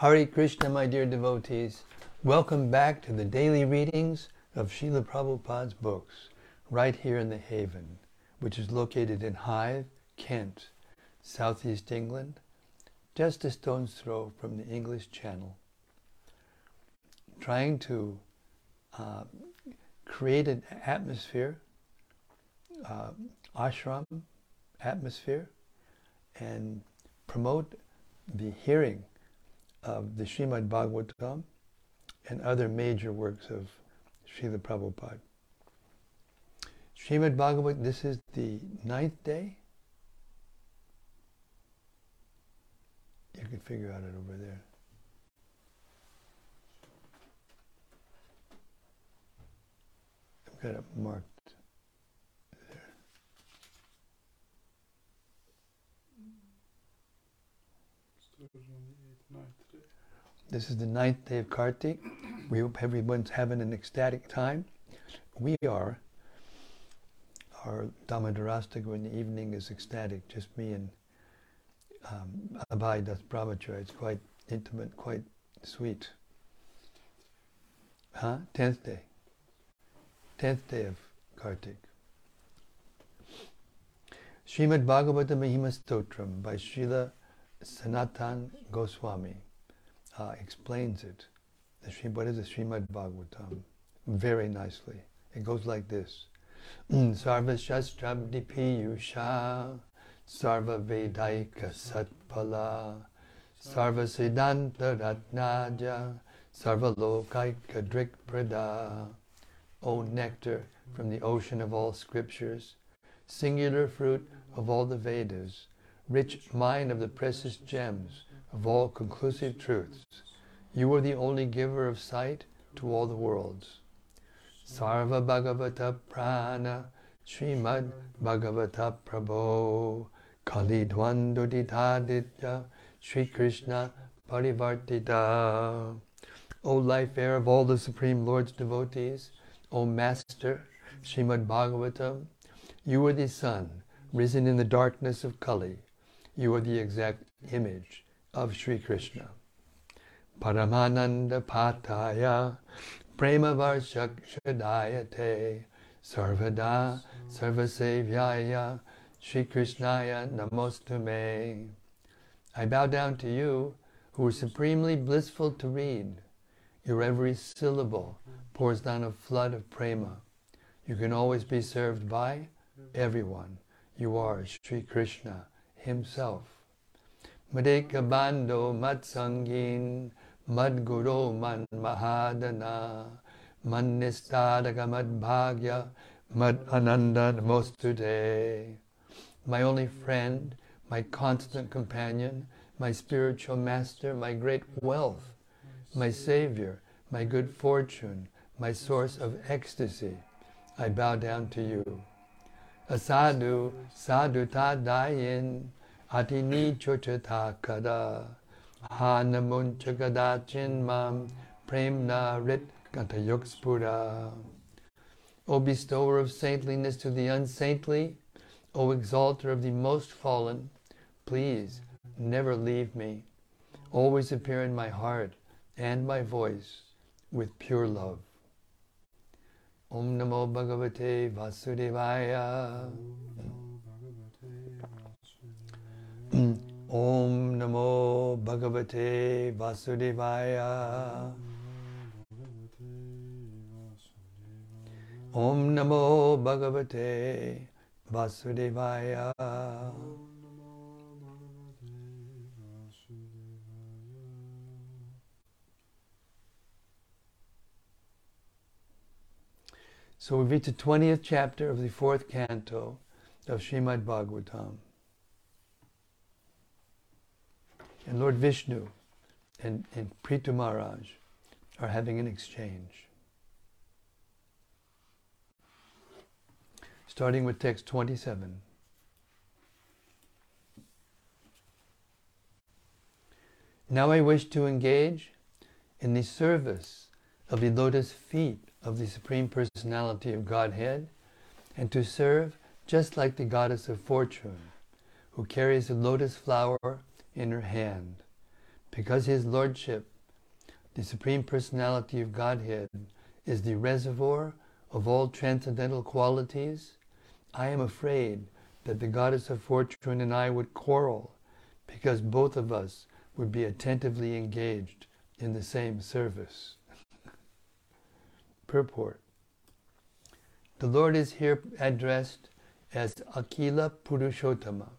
Hare Krishna, my dear devotees. Welcome back to the daily readings of Srila Prabhupada's books, right here in the Haven, which is located in Hythe, Kent, southeast England, just a stone's throw from the English Channel. Trying to uh, create an atmosphere, uh, ashram atmosphere, and promote the hearing of the Srimad Bhagavatam and other major works of Srila Prabhupada. Srimad Bhagavatam, this is the ninth day. You can figure out it over there. I've got it marked there. This is the ninth day of Kartik. We hope everyone's having an ecstatic time. We are. Our Damodarastaka in the evening is ecstatic, just me and um, Abhay Das Brahmacharya. It's quite intimate, quite sweet. Huh? Tenth day. Tenth day of Kartik. Srimad Bhagavata Mahima Stotram by Srila Sanatan Goswami uh, explains it. The Sri, what is the Srimad Bhagavatam? Very nicely. It goes like this. Sarva Shastrabdi Piyusha Sarva Vedaika Satpala Sarva Siddhanta Ratnaja Sarva Lokaika Drik Prada O nectar from the ocean of all scriptures, singular fruit of all the Vedas, rich mine of the precious gems of all conclusive truths. You are the only giver of sight to all the worlds. Sarva Bhagavata Prana Srimad Bhagavata Prabho Kali Dvanduditaditya Sri Krishna Parivartita O life air of all the Supreme Lord's devotees, O Master, Srimad Bhagavatam, you are the sun, risen in the darkness of Kali. You are the exact image of Sri Krishna. Paramananda Pataya Prema Varshak Shadayate Sarvada Sarvasevyaya Sri Krishnaya Namostume. I bow down to you who are supremely blissful to read. Your every syllable pours down a flood of prema. You can always be served by everyone. You are Sri Krishna himself. Madeka Bando Matsangin Madguru Man Mahadana Manistadaka Madbhagya Mad Ananda Namostude. My only friend, my constant companion, my spiritual master, my great wealth, my savior, my good fortune, my source of ecstasy. I bow down to you. Asadu sadhu tadayin atini chochata kada hanamun chagadachin mam premna rit gantayukspura. O bestower of saintliness to the unsaintly, O exalter of the most fallen, please never leave me. Always appear in my heart and my voice with pure love. Om Namo Bhagavate Vasudevaya. Om Namo Bhagavate Vasudevaya. Om Namo Bhagavate Vasudevaya. So we reach the 20th chapter of the fourth canto of Srimad Bhagavatam. And Lord Vishnu and, and Prithu Maharaj are having an exchange. Starting with text 27. Now I wish to engage in the service of the lotus feet of the Supreme Personality of Godhead and to serve just like the goddess of fortune who carries a lotus flower in her hand. because His Lordship, the Supreme Personality of Godhead, is the reservoir of all transcendental qualities, I am afraid that the goddess of fortune and I would quarrel because both of us would be attentively engaged in the same service. Purport The Lord is here addressed as Akila Purushottama,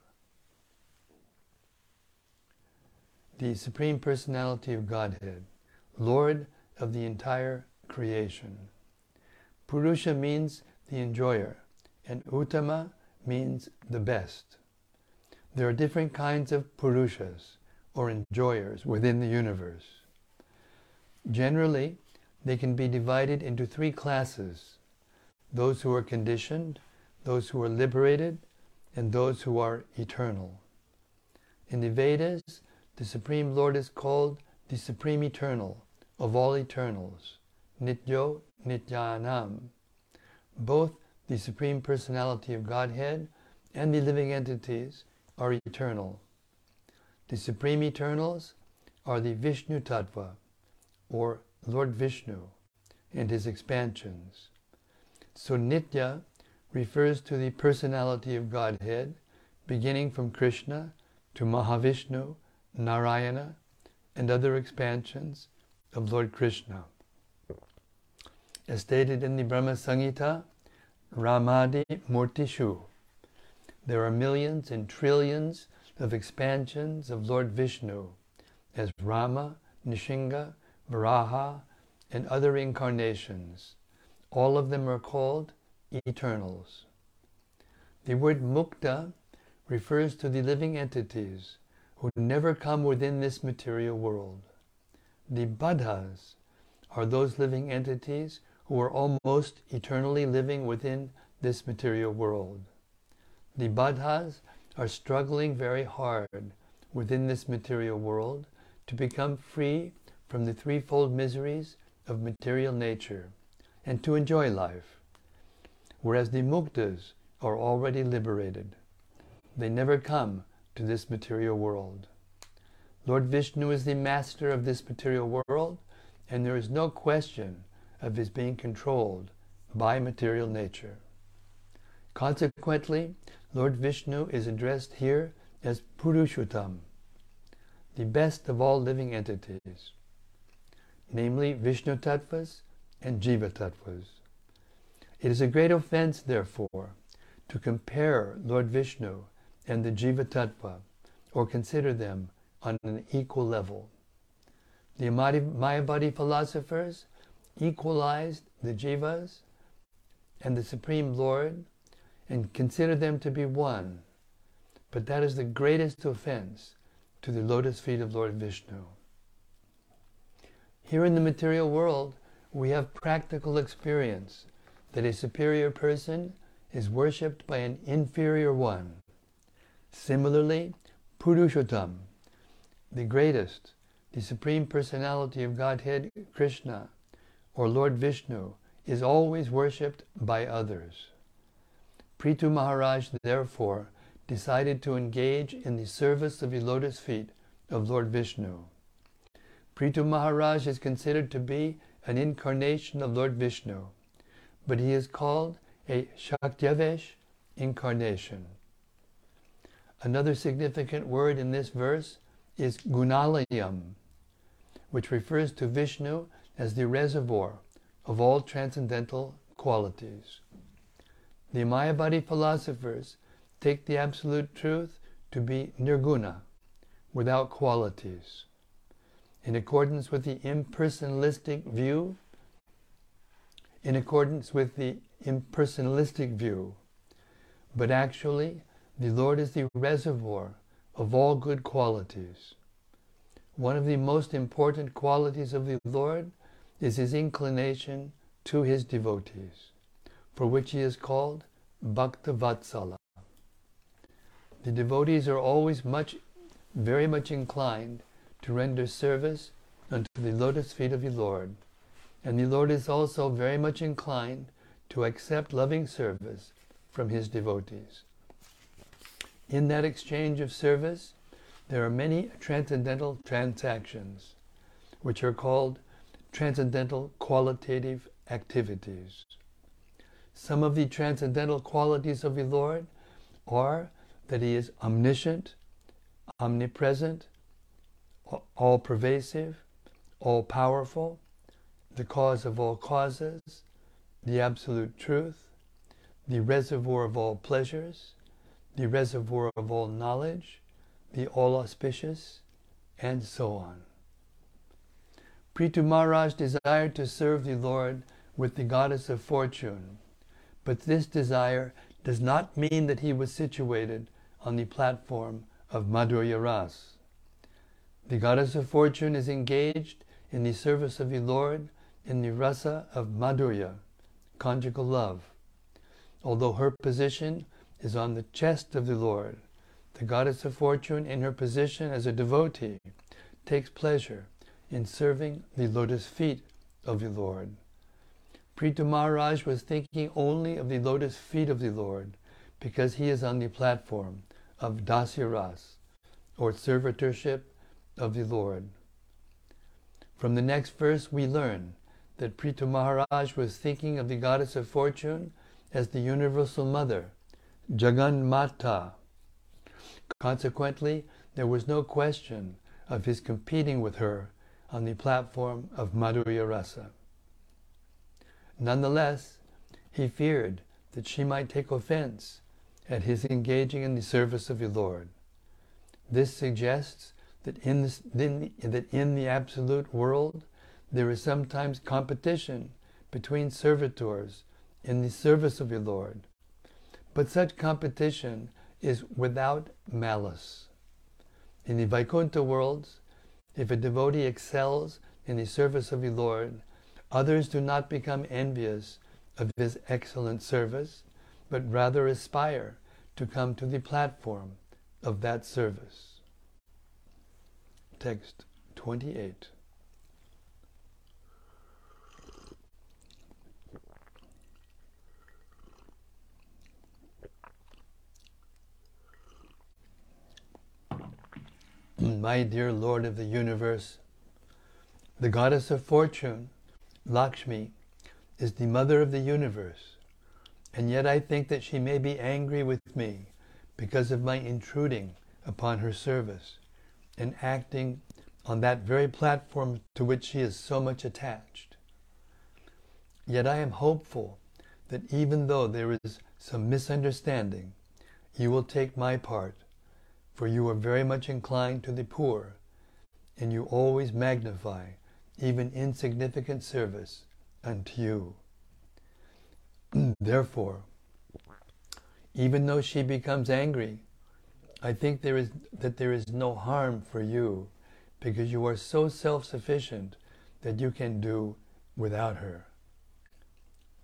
the Supreme Personality of Godhead, Lord of the entire creation. Purusha means the enjoyer, and Uttama means the best. There are different kinds of Purushas, or enjoyers, within the universe. Generally, they can be divided into three classes those who are conditioned, those who are liberated, and those who are eternal. In the Vedas, the Supreme Lord is called the Supreme Eternal of all eternals, Nityo Nityanam. Both the Supreme Personality of Godhead and the living entities are eternal. The Supreme Eternals are the Vishnu Tattva, or Lord Vishnu, and his expansions. So Nitya refers to the personality of Godhead, beginning from Krishna to Mahavishnu, Narayana, and other expansions of Lord Krishna. As stated in the Brahma Samhita, Ramadi Murtishu, there are millions and trillions of expansions of Lord Vishnu as Rama, Nrisingha, Varaha, and other incarnations. All of them are called eternals. The word mukta refers to the living entities who never come within this material world. The baddhas are those living entities who are almost eternally living within this material world. The baddhas are struggling very hard within this material world to become free from the threefold miseries of material nature and to enjoy life, whereas the muktas are already liberated. They never come to this material world. Lord Vishnu is the master of this material world, and there is no question of his being controlled by material nature. Consequently, Lord Vishnu is addressed here as Purushottam, the best of all living entities namely Vishnu Tattvas and Jiva Tattvas. It is a great offense, therefore, to compare Lord Vishnu and the Jiva Tattva or consider them on an equal level. The Mayavadi philosophers equalized the Jivas and the Supreme Lord and consider them to be one. But that is the greatest offense to the lotus feet of Lord Vishnu. Here in the material world, we have practical experience that a superior person is worshipped by an inferior one. Similarly, Purushottam, the greatest, the Supreme Personality of Godhead, Krishna, or Lord Vishnu, is always worshipped by others. Prithu Maharaj, therefore, decided to engage in the service of the lotus feet of Lord Vishnu. Prithu Maharaj is considered to be an incarnation of Lord Vishnu, but he is called a Shaktiavesh incarnation. Another significant word in this verse is gunalayam, which refers to Vishnu as the reservoir of all transcendental qualities. The Mayavadi philosophers take the absolute truth to be nirguna, without qualities in accordance with the impersonalistic view, in accordance with the impersonalistic view, but actually the Lord is the reservoir of all good qualities. One of the most important qualities of the Lord is his inclination to his devotees, for which he is called Bhakta Vatsala. The devotees are always much, very much inclined to render service unto the lotus feet of the Lord. And the Lord is also very much inclined to accept loving service from his devotees. In that exchange of service, there are many transcendental transactions, which are called transcendental qualitative activities. Some of the transcendental qualities of the Lord are that He is omniscient, omnipresent, all pervasive, all powerful, the cause of all causes, the absolute truth, the reservoir of all pleasures, the reservoir of all knowledge, the all auspicious, and so on. Prithu Maharaj desired to serve the Lord with the goddess of fortune, but this desire does not mean that he was situated on the platform of Madhurya Ras. The goddess of fortune is engaged in the service of the Lord in the rasa of Madhurya, conjugal love. Although her position is on the chest of the Lord, the goddess of fortune, in her position as a devotee, takes pleasure in serving the lotus feet of the Lord. Prithu Maharaj was thinking only of the lotus feet of the Lord because he is on the platform of Dasyaras, or servitorship of the Lord. From the next verse, we learn that Prithu Maharaj was thinking of the goddess of fortune as the universal mother, Jagan Mata. Consequently, there was no question of his competing with her on the platform of Madhurya Rasa. Nonetheless, he feared that she might take offense at his engaging in the service of the Lord. This suggests that in, this, that in the absolute world there is sometimes competition between servitors in the service of the Lord. But such competition is without malice. In the Vaikuntha worlds, if a devotee excels in the service of the Lord, others do not become envious of his excellent service, but rather aspire to come to the platform of that service. Text 28. Mm. My dear Lord of the universe, the goddess of fortune, Lakshmi, is the mother of the universe, and yet I think that she may be angry with me because of my intruding upon her service and acting on that very platform to which she is so much attached. Yet I am hopeful that even though there is some misunderstanding, you will take my part for you are very much inclined to the poor, and you always magnify even insignificant service unto you. Therefore, even though she becomes angry, I think there is that there is no harm for you because you are so self-sufficient that you can do without her.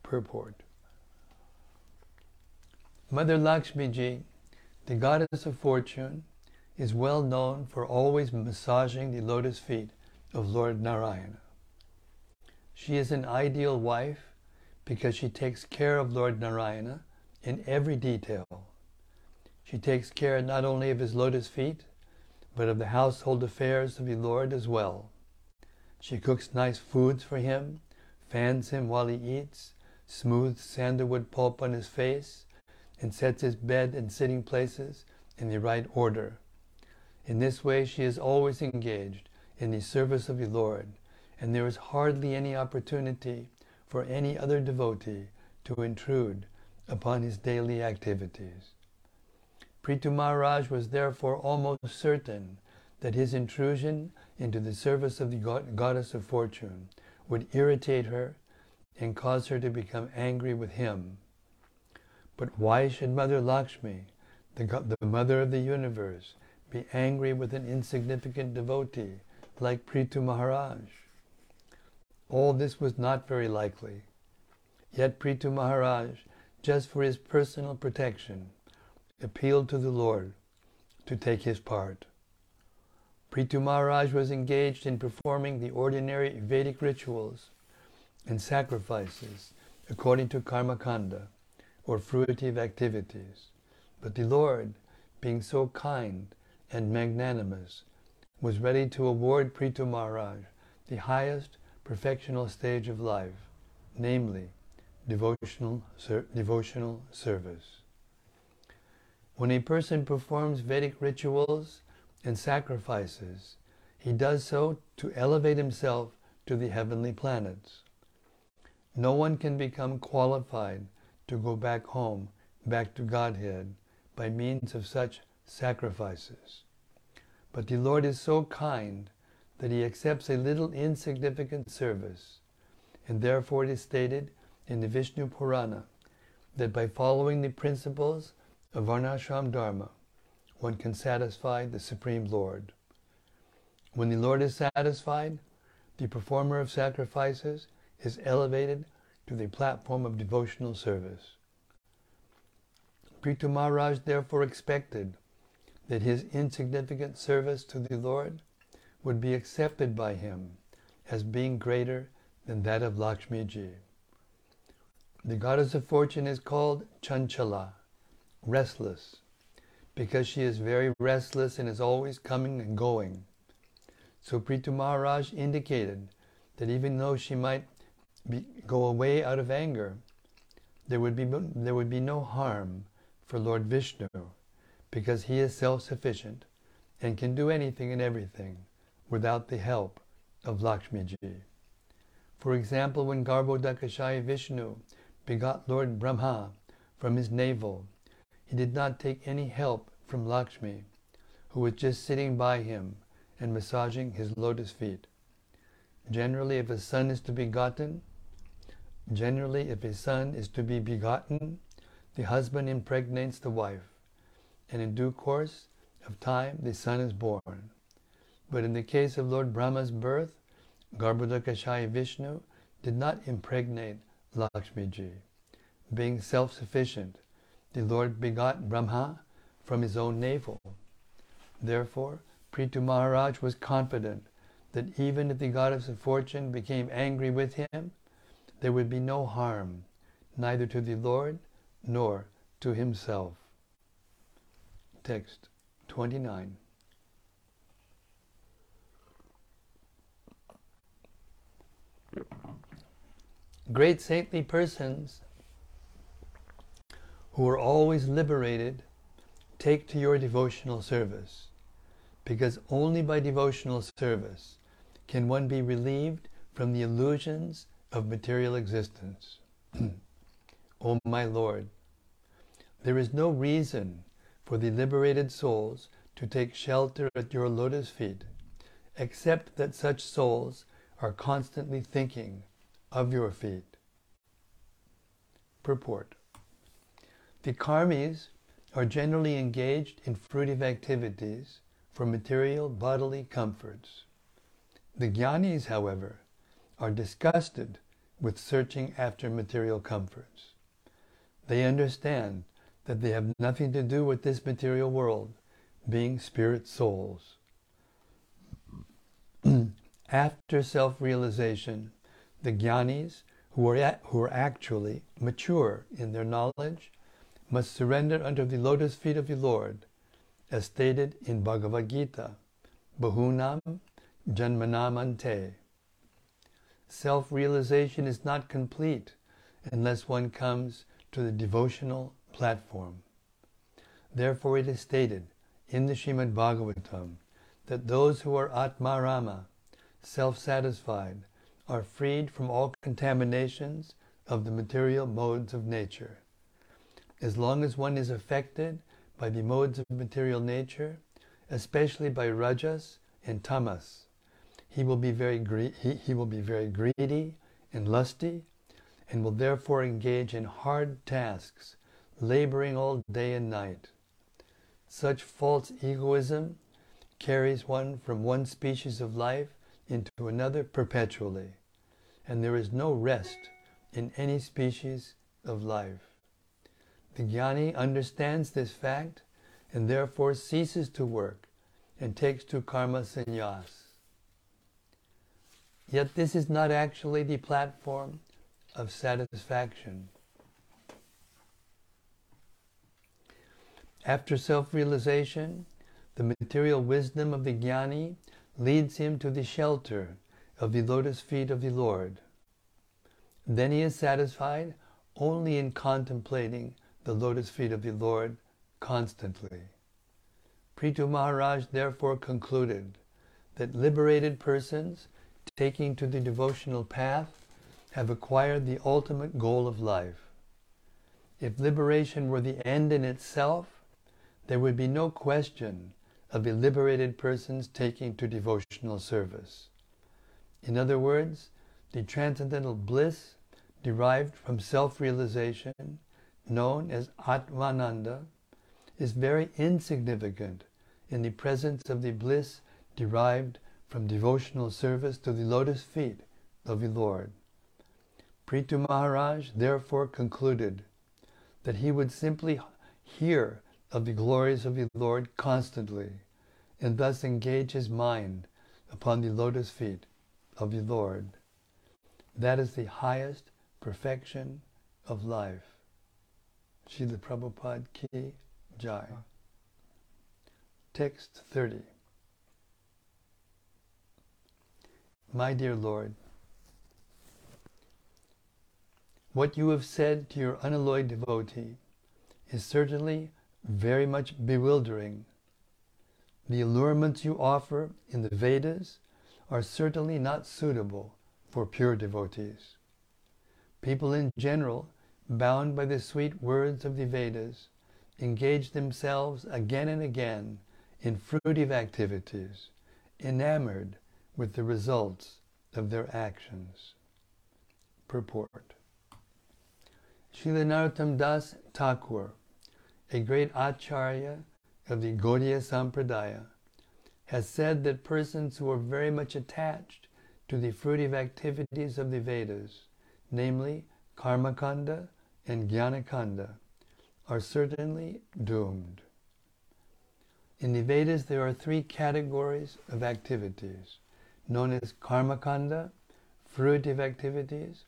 Purport. Mother Lakshmi Ji the goddess of fortune is well known for always massaging the lotus feet of Lord Narayana. She is an ideal wife because she takes care of Lord Narayana in every detail. She takes care not only of his lotus feet, but of the household affairs of the Lord as well. She cooks nice foods for him, fans him while he eats, smooths sandalwood pulp on his face, and sets his bed and sitting places in the right order. In this way, she is always engaged in the service of the Lord, and there is hardly any opportunity for any other devotee to intrude upon his daily activities. Prithu Maharaj was therefore almost certain that his intrusion into the service of the goddess of fortune would irritate her and cause her to become angry with him. But why should Mother Lakshmi, the, the mother of the universe, be angry with an insignificant devotee like Prithu Maharaj? All this was not very likely. Yet Prithu Maharaj, just for his personal protection, appealed to the Lord to take his part. Prithu Maharaj was engaged in performing the ordinary Vedic rituals and sacrifices according to Karma Kanda or fruitive activities. But the Lord, being so kind and magnanimous, was ready to award Prithu Maharaj the highest perfectional stage of life, namely devotional, ser- devotional service. When a person performs Vedic rituals and sacrifices, he does so to elevate himself to the heavenly planets. No one can become qualified to go back home, back to Godhead, by means of such sacrifices. But the Lord is so kind that he accepts a little insignificant service, and therefore it is stated in the Vishnu Purana that by following the principles of Varnashram Dharma, one can satisfy the Supreme Lord. When the Lord is satisfied, the performer of sacrifices is elevated to the platform of devotional service. Prithu Maharaj therefore expected that his insignificant service to the Lord would be accepted by him as being greater than that of Lakshmi Ji. The goddess of fortune is called Chanchala, restless, because she is very restless and is always coming and going. So Prithu Maharaj indicated that even though she might be, go away out of anger, there would be there would be no harm for Lord Vishnu, because he is self-sufficient and can do anything and everything without the help of Lakshmi Ji. For example, when Garbhodakashayi Vishnu begot Lord Brahma from his navel, he did not take any help from Lakshmi, who was just sitting by him and massaging his lotus feet. Generally, if a son is to be gotten, generally, if a son is to be begotten, the husband impregnates the wife, and in due course of time the son is born. But in the case of Lord Brahma's birth, Garbhodakashayi Vishnu did not impregnate Lakshmi Ji. Being self-sufficient, the Lord begot Brahma from his own navel. Therefore, Prithu Maharaj was confident that even if the goddess of fortune became angry with him, there would be no harm, neither to the Lord nor to himself. Text 29. Great saintly persons who are always liberated take to your devotional service, because only by devotional service can one be relieved from the illusions of material existence. O my Lord, there is no reason for the liberated souls to take shelter at your lotus feet, except that such souls are constantly thinking of your feet. Purport The karmis are generally engaged in fruitive activities for material bodily comforts. The jnanis, however, are disgusted with searching after material comforts. They understand that they have nothing to do with this material world, being spirit souls. After self realization, the jnanis, who are, at, who are actually mature in their knowledge, must surrender under the lotus feet of the Lord, as stated in Bhagavad Gita, Bahunam Janmanamante. Self realization is not complete unless one comes to the devotional platform. Therefore, it is stated in the Shrimad Bhagavatam that those who are Atmarama, self satisfied, are freed from all contaminations of the material modes of nature. As long as one is affected by the modes of material nature, especially by rajas and tamas, he will be very gre- he, he will be very greedy and lusty and will therefore engage in hard tasks, laboring all day and night. Such false egoism carries one from one species of life into another perpetually, and there is no rest in any species of life. The jnani understands this fact and therefore ceases to work and takes to karma sannyas. Yet this is not actually the platform of satisfaction. After self realization, the material wisdom of the jnani leads him to the shelter of the lotus feet of the Lord. Then he is satisfied only in contemplating the lotus feet of the Lord constantly. Prithu Maharaj therefore concluded that liberated persons taking to the devotional path have acquired the ultimate goal of life. If liberation were the end in itself, there would be no question of the liberated persons taking to devotional service. In other words, the transcendental bliss derived from self-realization, known as Atmananda, is very insignificant in the presence of the bliss derived from devotional service to the lotus feet of the Lord. Prithu Maharaj therefore concluded that he would simply hear of the glories of the Lord constantly and thus engage his mind upon the lotus feet of the Lord. That is the highest perfection of life. Srila Prabhupada Ki Jai. Text 30. My dear Lord, what you have said to your unalloyed devotee is certainly very much bewildering. The allurements you offer in the Vedas are certainly not suitable for pure devotees. People in general, bound by the sweet words of the Vedas, engage themselves again and again in fruitive activities, enamored with the results of their actions. Purport Srila Narottam Das Thakur, a great acharya of the Gaudiya Sampradaya, has said that persons who are very much attached to the fruitive activities of the Vedas, namely Karmakanda and Jnanakanda, are certainly doomed. In the Vedas, there are three categories of activities, known as Karmakanda, fruitive activities,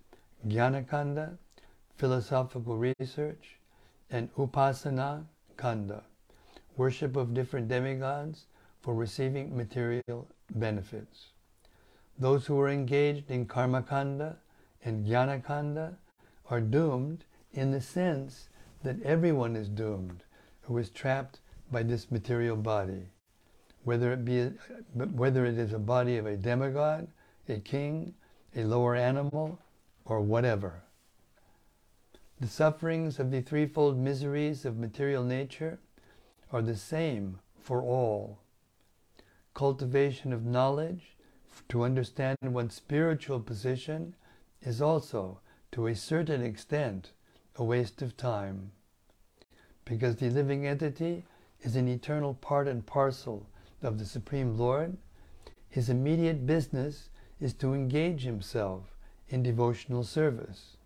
Jnanakanda, philosophical research, and Upasana Kanda, worship of different demigods for receiving material benefits. Those who are engaged in Karmakanda and Jnanakanda are doomed in the sense that everyone is doomed who is trapped by this material body, whether it be whether it is a body of a demigod, a king, a lower animal, or whatever. The sufferings of the threefold miseries of material nature are the same for all. Cultivation of knowledge to understand one's spiritual position is also, to a certain extent, a waste of time. Because the living entity is an eternal part and parcel of the Supreme Lord, his immediate business is to engage himself in devotional service.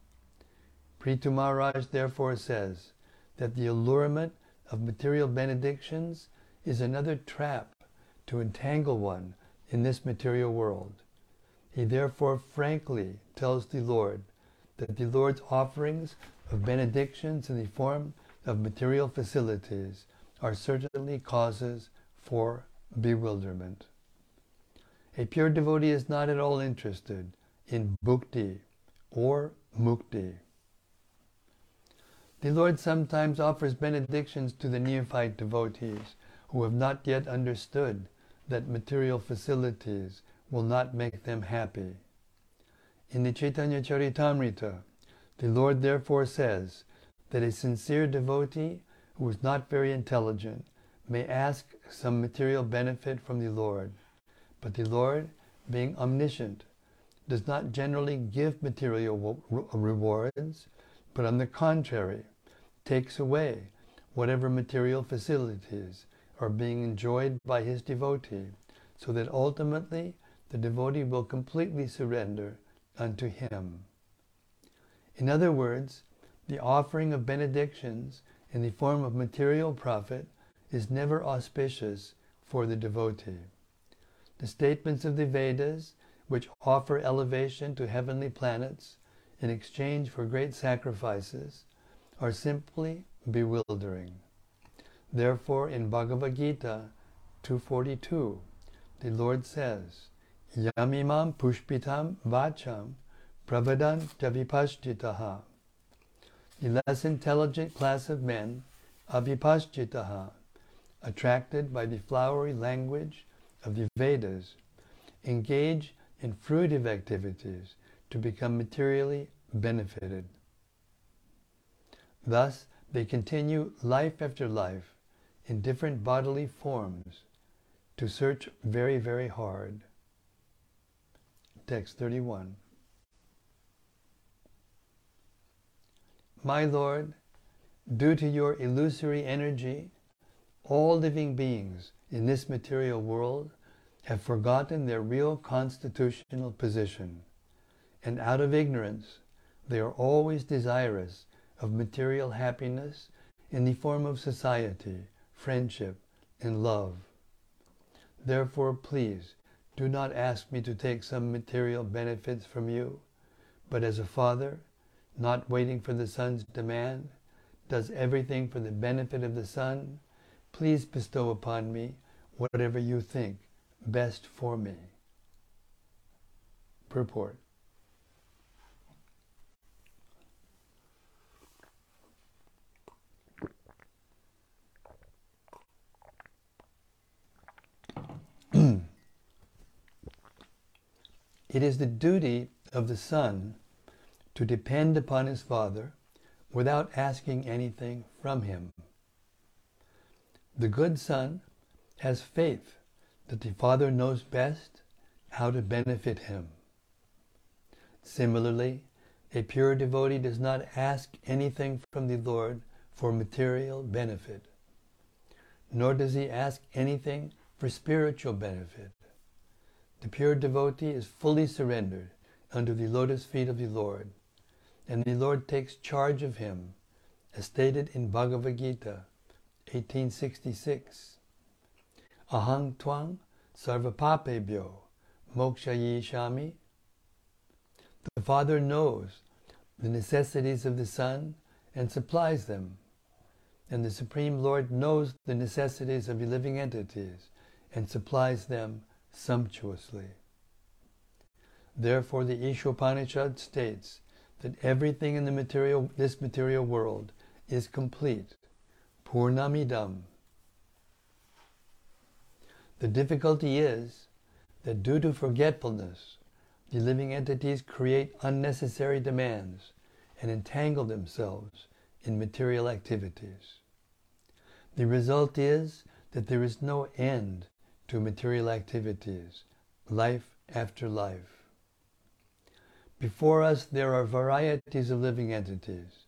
Prithu Maharaj therefore says that the allurement of material benedictions is another trap to entangle one in this material world. He therefore frankly tells the Lord that the Lord's offerings of benedictions in the form of material facilities are certainly causes for bewilderment. A pure devotee is not at all interested in bhukti or mukti. The Lord sometimes offers benedictions to the neophyte devotees who have not yet understood that material facilities will not make them happy. In the Chaitanya Charitamrita, the Lord therefore says that a sincere devotee who is not very intelligent may ask some material benefit from the Lord, but the Lord, being omniscient, does not generally give material rewards, but on the contrary, takes away whatever material facilities are being enjoyed by his devotee, so that ultimately the devotee will completely surrender unto him. In other words, the offering of benedictions in the form of material profit is never auspicious for the devotee. The statements of the Vedas, which offer elevation to heavenly planets in exchange for great sacrifices, are simply bewildering. Therefore, in Bhagavad Gita 242, the Lord says, Yamimam pushpitam vacham pravadan javipashjitaha. The less intelligent class of men, avipashjitaha, attracted by the flowery language of the Vedas, engage in fruitive activities to become materially benefited. Thus, they continue life after life in different bodily forms to search very, very hard. Text 31. My Lord, due to your illusory energy, all living beings in this material world have forgotten their real constitutional position, and out of ignorance, they are always desirous of material happiness in the form of society, friendship, and love. Therefore, please do not ask me to take some material benefits from you, but as a father, not waiting for the son's demand, does everything for the benefit of the son, please bestow upon me whatever you think best for me. Purport. It is the duty of the son to depend upon his father without asking anything from him. The good son has faith that the father knows best how to benefit him. Similarly, a pure devotee does not ask anything from the Lord for material benefit, nor does he ask anything for spiritual benefit. The pure devotee is fully surrendered under the lotus feet of the Lord, and the Lord takes charge of him, as stated in Bhagavad Gita 1866. Ahang twang sarvapapebhyo mokshayishami. The Father knows the necessities of the Son and supplies them. And the Supreme Lord knows the necessities of living entities and supplies them sumptuously. Therefore, the Ishopanishad states that everything in the material, this material world is complete, purnamidam. The difficulty is that due to forgetfulness, the living entities create unnecessary demands and entangle themselves in material activities. The result is that there is no end to material activities, life after life. Before us there are varieties of living entities,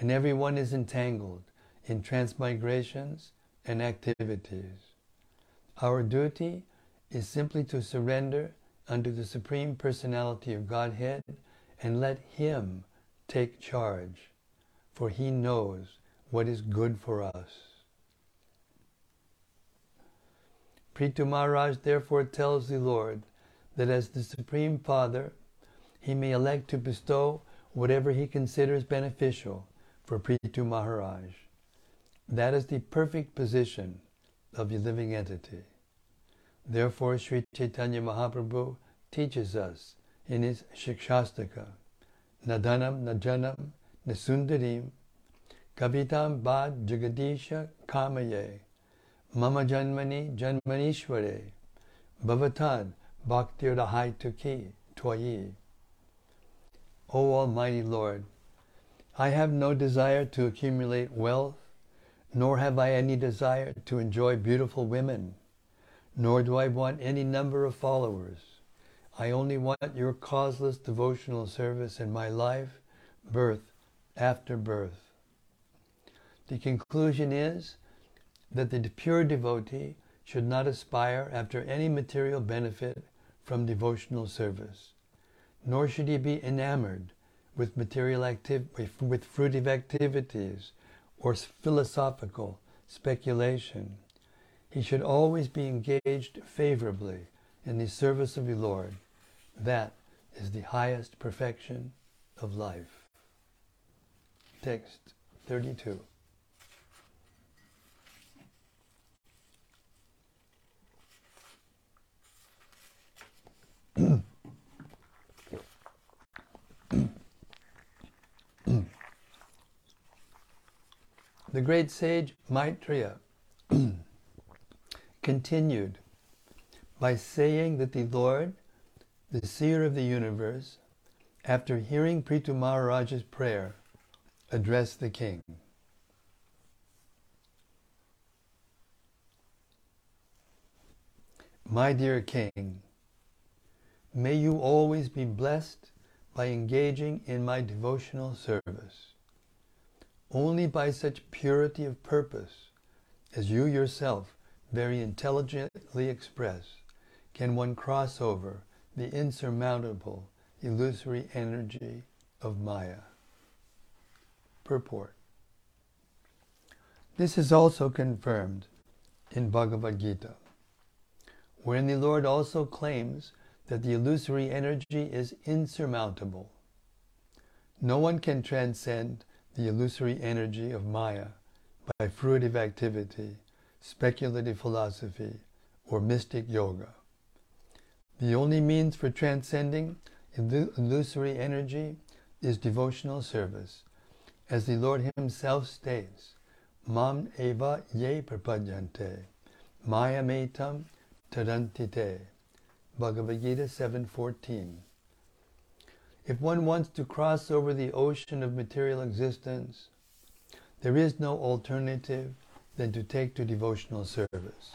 and every one is entangled in transmigrations and activities. Our duty is simply to surrender unto the Supreme Personality of Godhead and let Him take charge, for He knows what is good for us. Prithu Maharaj therefore tells the Lord that as the Supreme Father, he may elect to bestow whatever he considers beneficial for Prithu Maharaj. That is the perfect position of the living entity. Therefore, Sri Chaitanya Mahaprabhu teaches us in his Shikshastaka, Nadanam Najanam Nasundarim Kavitam Bad Jagadisha Kamaye Mama Janmani Janmanishware Bhavatad Bhaktir Tuki Twayi. O Almighty Lord, I have no desire to accumulate wealth, nor have I any desire to enjoy beautiful women, nor do I want any number of followers. I only want your causeless devotional service in my life, birth after birth. The conclusion is that the pure devotee should not aspire after any material benefit from devotional service, nor should he be enamored with material activ- with fruitive activities or philosophical speculation. He should always be engaged favorably in the service of the Lord. That is the highest perfection of life. Text 32. the great sage Maitreya continued by saying that the Lord, the seer of the universe, after hearing Prithu Maharaj's prayer, addressed the king. My dear king, may you always be blessed by engaging in my devotional service. Only by such purity of purpose as you yourself very intelligently express can one cross over the insurmountable illusory energy of Maya. Purport This is also confirmed in Bhagavad Gita, wherein the Lord also claims that the illusory energy is insurmountable. No one can transcend the illusory energy of Maya by fruitive activity, speculative philosophy, or mystic yoga. The only means for transcending illusory energy is devotional service. As the Lord Himself states, Mam eva ye prapadyante, maya metam tarantite. Bhagavad Gita 7.14 If one wants to cross over the ocean of material existence, there is no alternative than to take to devotional service.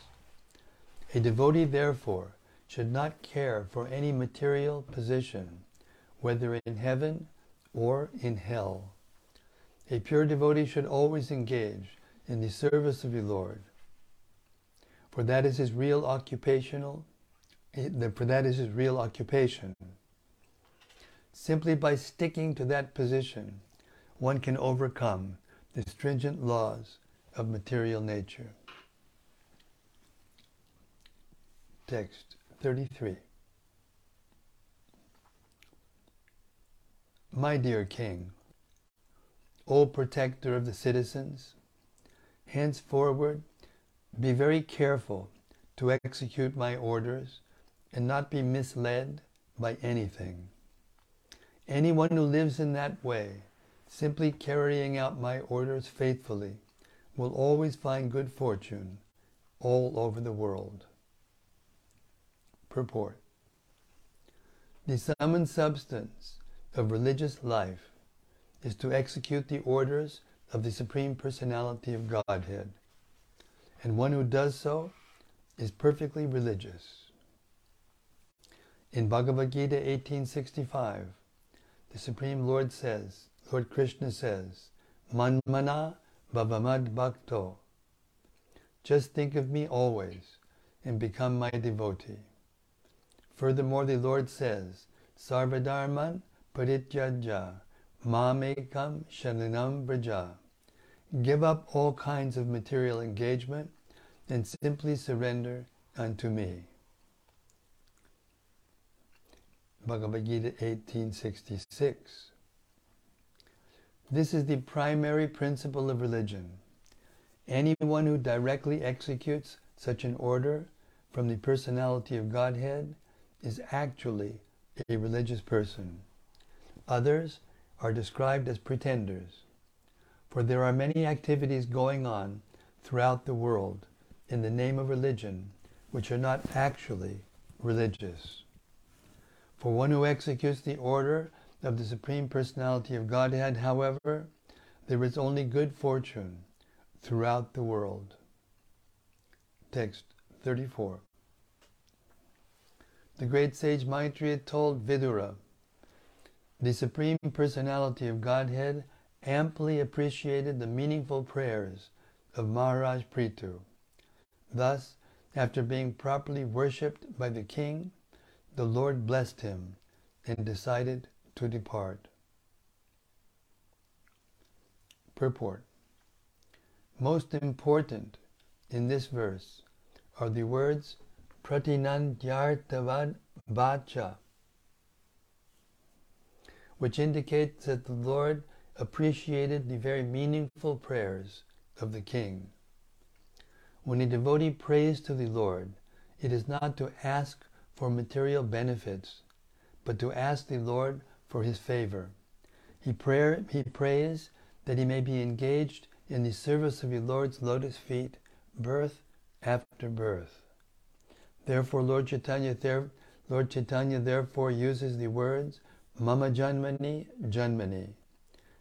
A devotee, therefore, should not care for any material position, whether in heaven or in hell. A pure devotee should always engage in the service of the Lord, for that is his real occupational, eh, for that is his real occupation. Simply by sticking to that position, one can overcome the stringent laws of material nature. Text 33. My dear King, O protector of the citizens, henceforward be very careful to execute my orders and not be misled by anything. Anyone who lives in that way, simply carrying out my orders faithfully, will always find good fortune all over the world. Purport The sum and substance of religious life is to execute the orders of the Supreme Personality of Godhead, and one who does so is perfectly religious. In Bhagavad Gita 1865, the Supreme Lord says, Lord Krishna says, Manmana Bhavamad Bhakto. Just think of me always and become my devotee. Furthermore, the Lord says, Sarvadharman parityaja mamekam sharanam braja. Give up all kinds of material engagement and simply surrender unto me. Bhagavad Gita 1866. This is the primary principle of religion. Anyone who directly executes such an order from the personality of Godhead is actually a religious person. Others are described as pretenders, for there are many activities going on throughout the world in the name of religion which are not actually religious. For one who executes the order of the Supreme Personality of Godhead, however, there is only good fortune throughout the world. Text 34. The great sage Maitreya told Vidura, the Supreme Personality of Godhead amply appreciated the meaningful prayers of Maharaj Prithu. Thus, after being properly worshipped by the king, the Lord blessed him and decided to depart. Purport Most important in this verse are the words pratinandyartavad vacha, which indicates that the Lord appreciated the very meaningful prayers of the king. When a devotee prays to the Lord, it is not to ask for material benefits, but to ask the Lord for his favor. He, pray, he prays that he may be engaged in the service of the Lord's lotus feet, birth after birth. Therefore, Lord Chaitanya, Lord Chaitanya therefore uses the words Mama Janmani Janmani,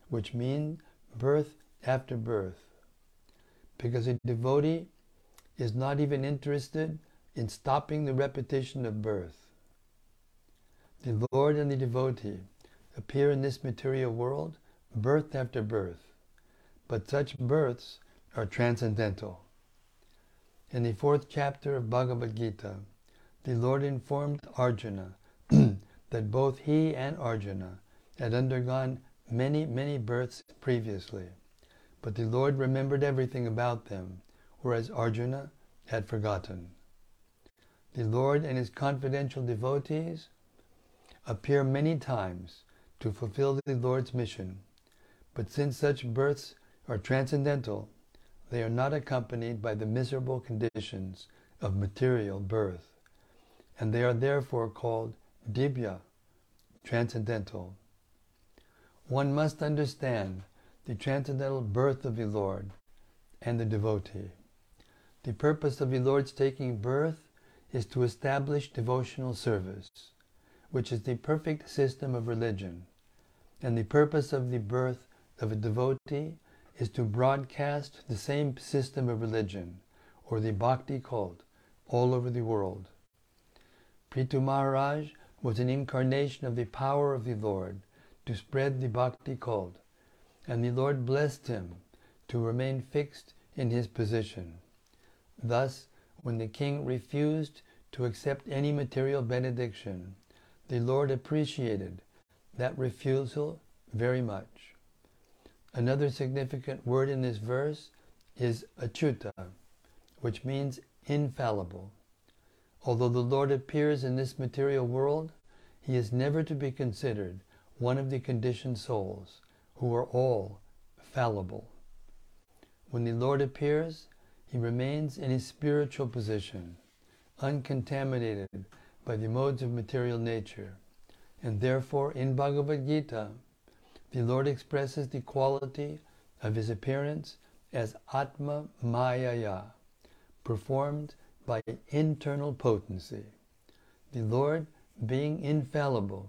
which mean birth after birth, because a devotee is not even interested in stopping the repetition of birth. The Lord and the devotee appear in this material world birth after birth, but such births are transcendental. In the fourth chapter of Bhagavad Gita, the Lord informed Arjuna that both he and Arjuna had undergone many, many births previously, but the Lord remembered everything about them, whereas Arjuna had forgotten. The Lord and his confidential devotees appear many times to fulfill the Lord's mission, but since such births are transcendental, they are not accompanied by the miserable conditions of material birth, and they are therefore called dibya, transcendental. One must understand the transcendental birth of the Lord and the devotee. The purpose of the Lord's taking birth is to establish devotional service, which is the perfect system of religion, and the purpose of the birth of a devotee is to broadcast the same system of religion, or the bhakti cult, all over the world. Prithu Maharaj was an incarnation of the power of the Lord to spread the bhakti cult, and the Lord blessed him to remain fixed in his position. Thus, when the king refused to accept any material benediction, the Lord appreciated that refusal very much. Another significant word in this verse is achyuta, which means infallible. Although the Lord appears in this material world, he is never to be considered one of the conditioned souls, who are all fallible. When the Lord appears, he remains in his spiritual position, uncontaminated by the modes of material nature. And therefore, in Bhagavad Gita, the Lord expresses the quality of his appearance as Atma Mayaya, performed by internal potency. The Lord, being infallible,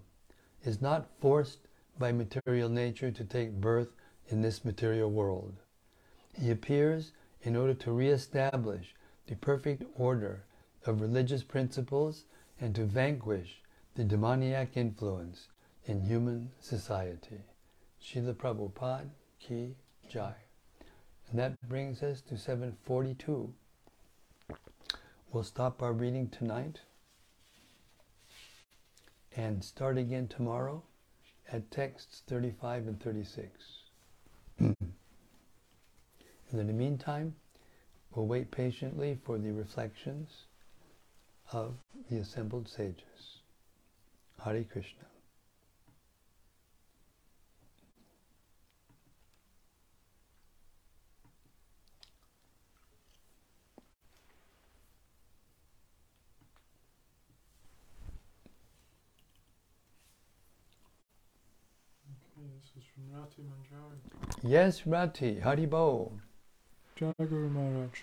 is not forced by material nature to take birth in this material world. He appears in order to re-establish the perfect order of religious principles and to vanquish the demoniac influence in human society. Srila Prabhupada Ki Jai. And that brings us to 742. We'll stop our reading tonight and start again tomorrow at texts 35 and 36. And in the meantime, we'll wait patiently for the reflections of the assembled sages. Hari Krishna. This is from Rati Manjari. Yes, Rati, Haribol. Jaguru Maharaj.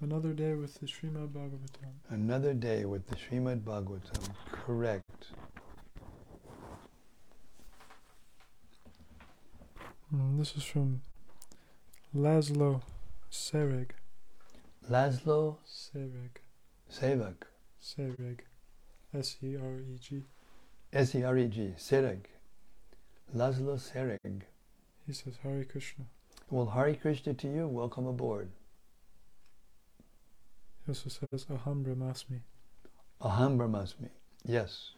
Another day with the Srimad Bhagavatam. Another day with the Srimad Bhagavatam. Correct. Mm, this is from Laszlo Sereg. Laszlo Sereg. Sevak. Sereg. S E R E G. S-E-R-E-G. Sereg. Laszlo Sereg. He says Hare Krishna. Well, Hari Krishna to you. Welcome aboard. He also says Aham Brahmasmi. Aham Brahmasmi. Yes.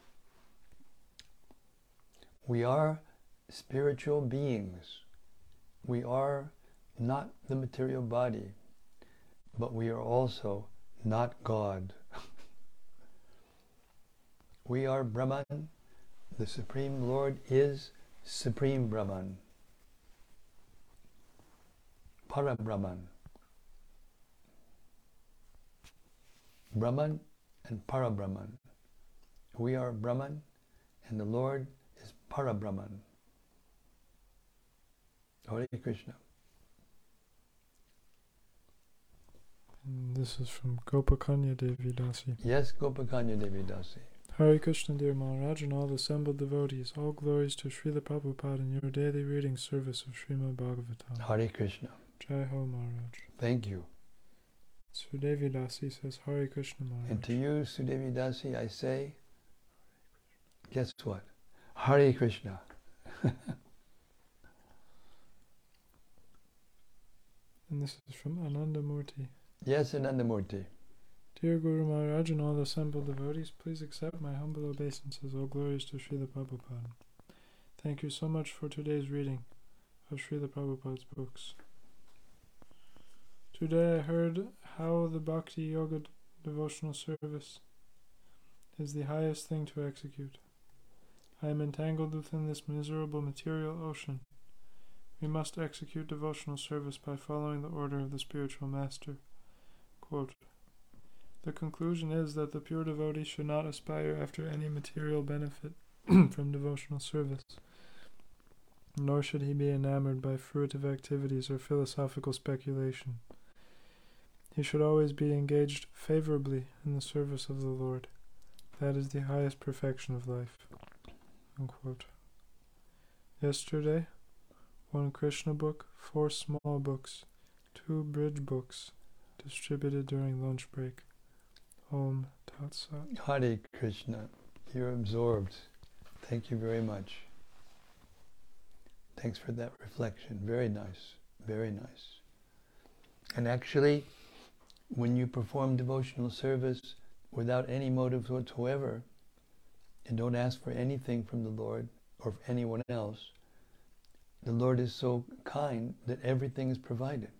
We are spiritual beings. We are not the material body, but we are also not God. we are Brahman. The Supreme Lord is Supreme Brahman. Para Brahman. Brahman and Parabrahman. We are Brahman and the Lord is Parabrahman. Hare Krishna. And this is from Gopakanya Devi Dasi. Yes, Gopakanya Devi Dasi. Hare Krishna, dear Maharaj, and all assembled devotees, all glories to Srila Prabhupada in your daily reading service of Srimad Bhagavatam. Hare Krishna. Jai Ho Maharaj. Thank you. Sudevi Dasi says Hare Krishna Maharaj. And to you, Sudevi Dasi, I say, guess what? Hare Krishna. And this is from Ananda Murti. Yes, Anandamurti. Dear Guru Maharaj and all assembled devotees, please accept my humble obeisances. All glories to Srila Prabhupada. Thank you so much for today's reading of Srila Prabhupada's books. Today I heard how the Bhakti Yoga devotional service is the highest thing to execute. I am entangled within this miserable material ocean. We must execute devotional service by following the order of the spiritual master. Quote, the conclusion is that the pure devotee should not aspire after any material benefit from devotional service, nor should he be enamored by fruitive activities or philosophical speculation. He should always be engaged favorably in the service of the Lord. That is the highest perfection of life. Unquote. Yesterday, one Krishna book, four small books, two bridge books, distributed during lunch break. Om Tat Sat. Hare Krishna. You're absorbed. Thank you very much. Thanks for that reflection. Very nice. Very nice. And actually, when you perform devotional service without any motives whatsoever, and don't ask for anything from the Lord or anyone else, the Lord is so kind that everything is provided.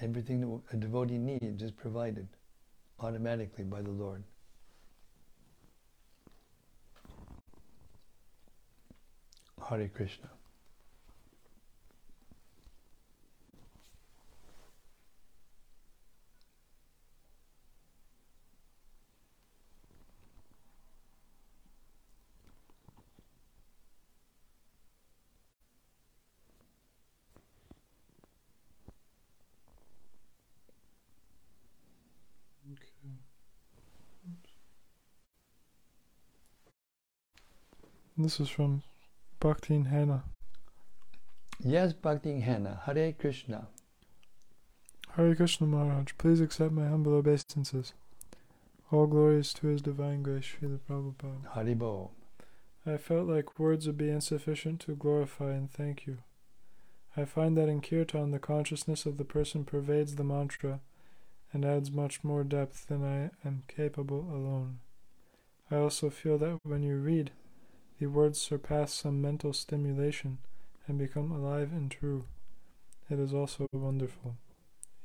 Everything that a devotee needs is provided automatically by the Lord. Hare Krishna. This is from Bhakti Hannah. Yes, Bhakti Hannah. Hare Krishna. Hare Krishna Maharaj, please accept my humble obeisances. All glories to His Divine Grace, Srila Prabhupada. Haribol. I felt like words would be insufficient to glorify and thank you. I find that in Kirtan the consciousness of the person pervades the mantra and adds much more depth than I am capable alone. I also feel that when you read, the words surpass some mental stimulation and become alive and true. It is also wonderful.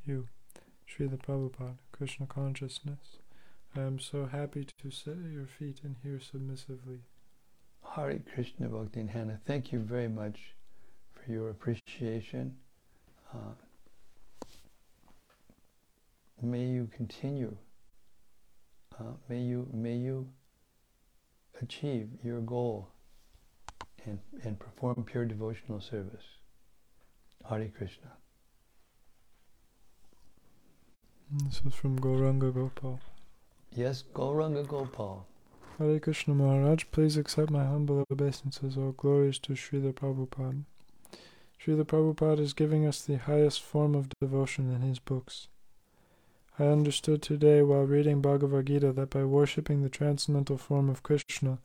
You, Srila Prabhupada, Krishna consciousness. I am so happy to sit at your feet and hear submissively. Hare Krishna Bhakti Hannah. Thank you very much for your appreciation. Uh, may you continue. Uh, may you may you achieve your goal and, and perform pure devotional service. Hare Krishna. This is from Gauranga Gopal. Yes, Gauranga Gopal. Hare Krishna Maharaj, please accept my humble obeisances. All glories to Srila Prabhupada. Srila Prabhupada is giving us the highest form of devotion in his books. I understood today while reading Bhagavad Gita that by worshipping the transcendental form of Krishna,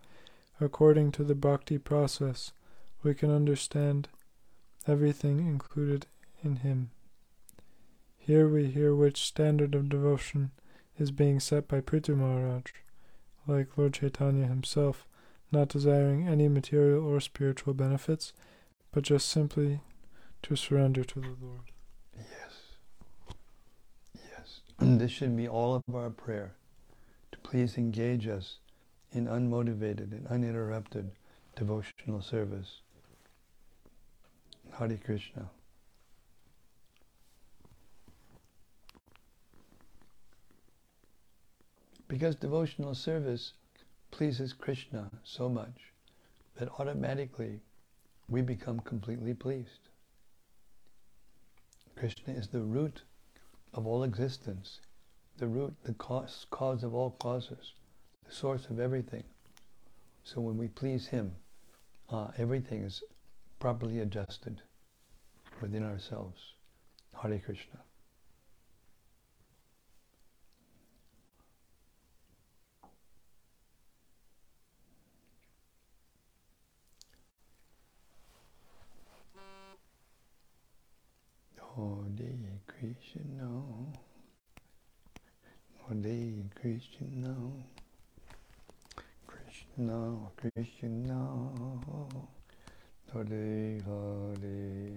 according to the bhakti process, we can understand everything included in him. Here we hear which standard of devotion is being set by Prithu Maharaj, like Lord Chaitanya himself, not desiring any material or spiritual benefits, but just simply to surrender to the Lord. Yes. Yes. This should be all of our prayer to please engage us in unmotivated and uninterrupted devotional service. Hare Krishna. Because devotional service pleases Krishna so much that automatically we become completely pleased. Krishna is the root of all existence, the root, the cause, cause of all causes, the source of everything. So when we please Him, uh, everything is properly adjusted within ourselves. Hare Krishna. Hare Krishna. Hare Krishna. Krishna Krishna. Hare Hare.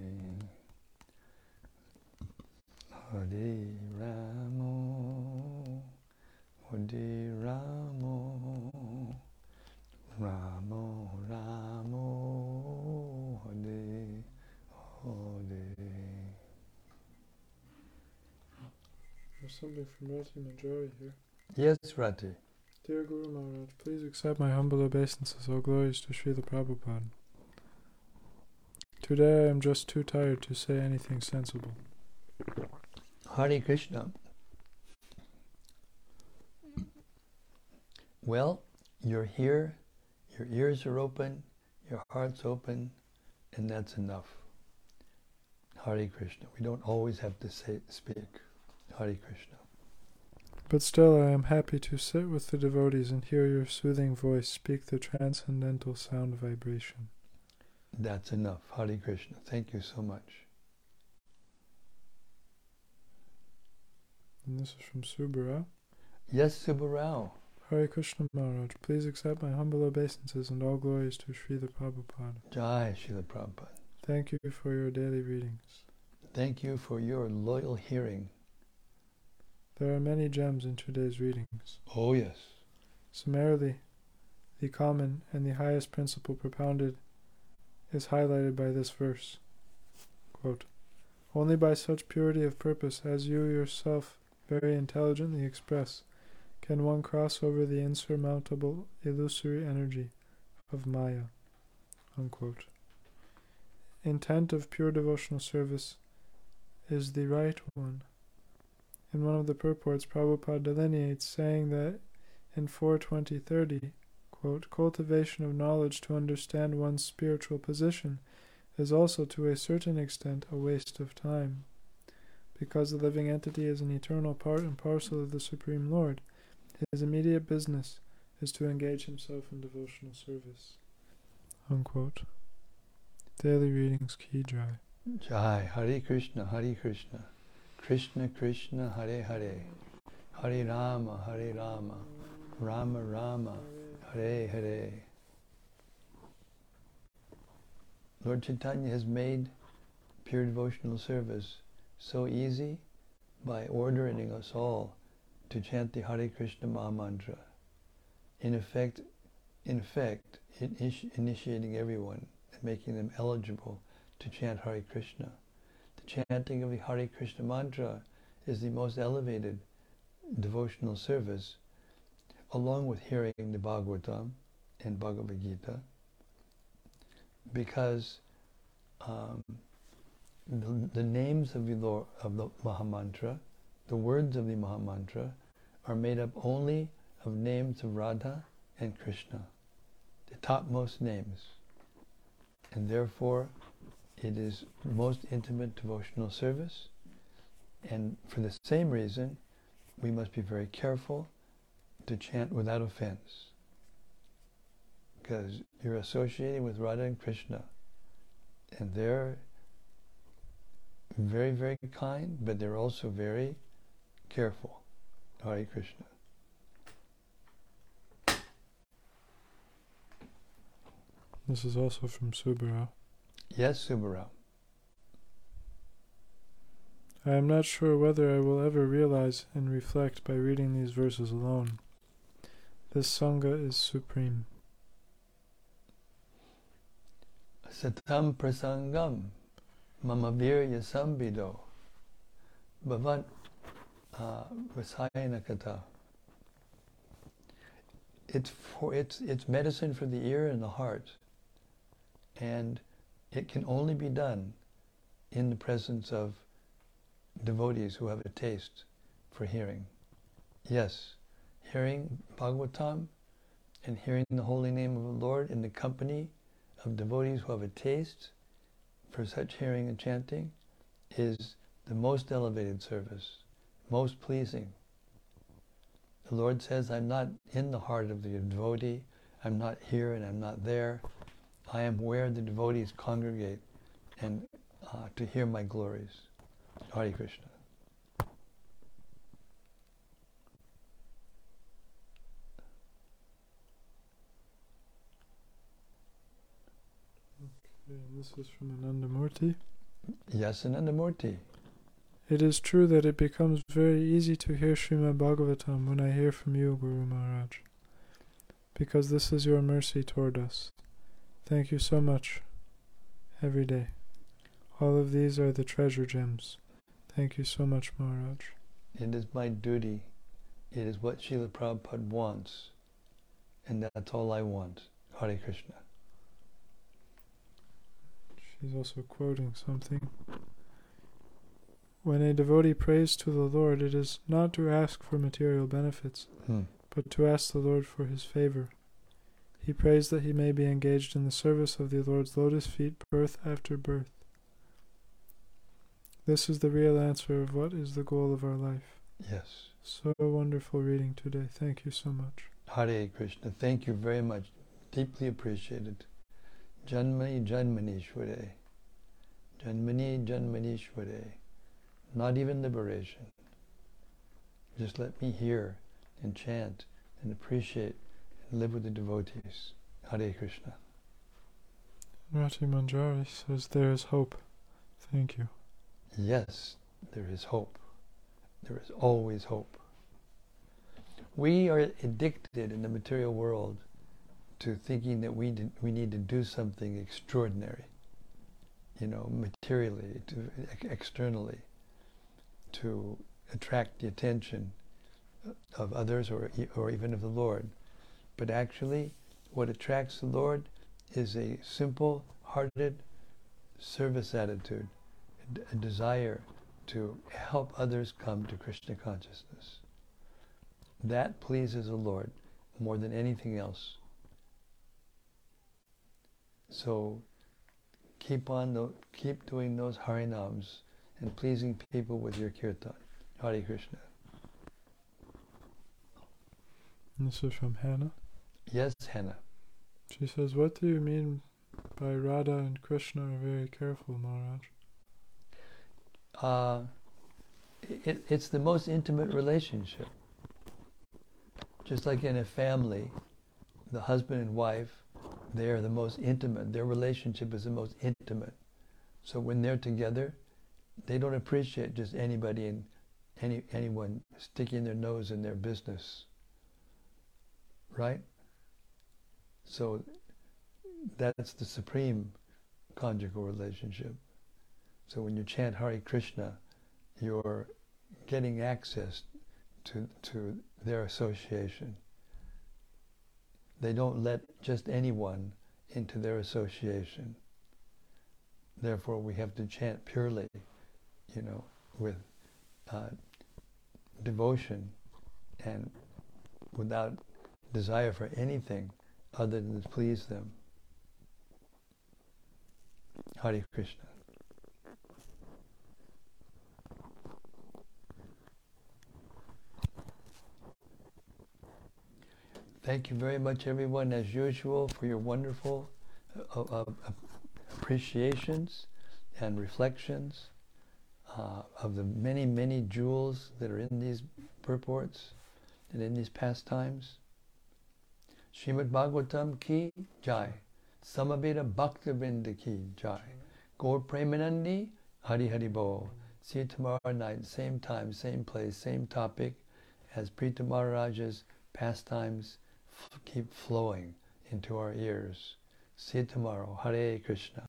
Hare Ramo. Hare Ramo. Ramo Ramo. Hare Hare. There's something from Rati Manjari here. Yes, Rati. Dear Guru Maharaj, please accept my humble obeisances, all glories to Srila Prabhupada. Today I am just too tired to say anything sensible. Hare Krishna. Well, you're here, your ears are open, your heart's open, and that's enough. Hare Krishna. We don't always have to say speak. Hare Krishna. But still I am happy to sit with the devotees and hear your soothing voice speak the transcendental sound vibration. That's enough. Hare Krishna. Thank you so much. And this is from Subbarao. Yes, Subbarao. Hare Krishna Maharaj, please accept my humble obeisances and all glories to Srila Prabhupada. Jai Srila Prabhupada. Thank you for your daily readings. Thank you for your loyal hearing. There are many gems in today's readings. Oh, yes. Summarily, the common and the highest principle propounded is highlighted by this verse. Quote, Only by such purity of purpose as you yourself very intelligently express can one cross over the insurmountable illusory energy of Maya. Unquote. Intent of pure devotional service is the right one. In one of the purports, Prabhupada delineates, saying that in 42030, quote, cultivation of knowledge to understand one's spiritual position is also to a certain extent a waste of time. Because the living entity is an eternal part and parcel of the Supreme Lord, his immediate business is to engage himself in devotional service. Unquote. Daily readings Ki Jai. Jai. Hare Krishna. Hare Krishna. Krishna Krishna Hare Hare. Hare Rama Hare Rama. Rama Rama Hare Hare. Lord Chaitanya has made pure devotional service so easy by ordering us all to chant the Hare Krishna Maha Mantra. In effect, in effect, initiating everyone and making them eligible to chant Hare Krishna. Chanting of the Hare Krishna mantra is the most elevated devotional service, along with hearing the Bhagavatam and Bhagavad Gita, because um, the, the names of the, of the Mahamantra, the words of the Mahamantra, are made up only of names of Radha and Krishna, the topmost names. And therefore, it is most intimate devotional service. And for the same reason, we must be very careful to chant without offense. Because you're associating with Radha and Krishna. And they're very, very kind, but they're also very careful. Hare Krishna. This is also from Subbarao. Yes, Subbarao. I am not sure whether I will ever realize and reflect by reading these verses alone. This Sangha is supreme. Satam prasangam mama virya sambido bhavat uh, rasayana kata. it's for it's it's medicine for the ear and the heart, and it can only be done in the presence of devotees who have a taste for hearing. Yes, hearing Bhagavatam and hearing the holy name of the Lord in the company of devotees who have a taste for such hearing and chanting is the most elevated service, most pleasing. The Lord says, I'm not in the heart of the devotee, I'm not here and I'm not there. I am where the devotees congregate and uh, to hear my glories. Hare Krishna. Okay, and this is from Anandamurti. Yes, Anandamurti. It is true that it becomes very easy to hear Srimad Bhagavatam when I hear from you, Guru Maharaj, because this is your mercy toward us. Thank you so much every day. All of these are the treasure gems. Thank you so much, Maharaj. It is my duty. It is what Srila Prabhupada wants. And that's all I want. Hare Krishna. She's also quoting something. When a devotee prays to the Lord, it is not to ask for material benefits, Hmm. but to ask the Lord for his favor. He prays that he may be engaged in the service of the Lord's lotus feet birth after birth. This is the real answer of what is the goal of our life. Yes. So wonderful reading today. Thank you so much. Hare Krishna. Thank you very much. Deeply appreciated. Janmani Janmanishware. Janmani Janmanishware. Not even liberation. Just let me hear and chant and appreciate live with the devotees. Hare Krishna. Rati Manjari says there is hope. Thank you. Yes, there is hope. There is always hope. We are addicted in the material world to thinking that we did, we need to do something extraordinary, you know, materially, to externally, to attract the attention of others or or even of the Lord. But actually, what attracts the Lord is a simple-hearted service attitude a desire to help others come to Krishna consciousness. That pleases the Lord more than anything else. So keep on, the, keep doing those harinams and pleasing people with your kirtan. Hare Krishna. This is from Hannah. Yes, Hannah. She says, What do you mean by Radha and Krishna are very careful, Maharaj? Uh, it, it's the most intimate relationship. Just like in a family, the husband and wife, they are the most intimate. Their relationship is the most intimate. So when they're together, they don't appreciate just anybody and any anyone sticking their nose in their business. Right? So that's the supreme conjugal relationship. So when you chant Hare Krishna, you're getting access to, to their association. They don't let just anyone into their association. Therefore, we have to chant purely, you know, with uh, devotion and without desire for anything other than to please them. Hare Krishna. Thank you very much, everyone, as usual, for your wonderful uh, uh, appreciations and reflections uh, of the many, many jewels that are in these purports and in these pastimes. Srimad Bhagavatam ki jai. Samaveda Bhaktivinoda ki jai. Gaur Premanandi Hari Hari Bo. See you tomorrow night, same time, same place, same topic as Prithu Maharaja's pastimes keep flowing into our ears. See you tomorrow. Hare Krishna.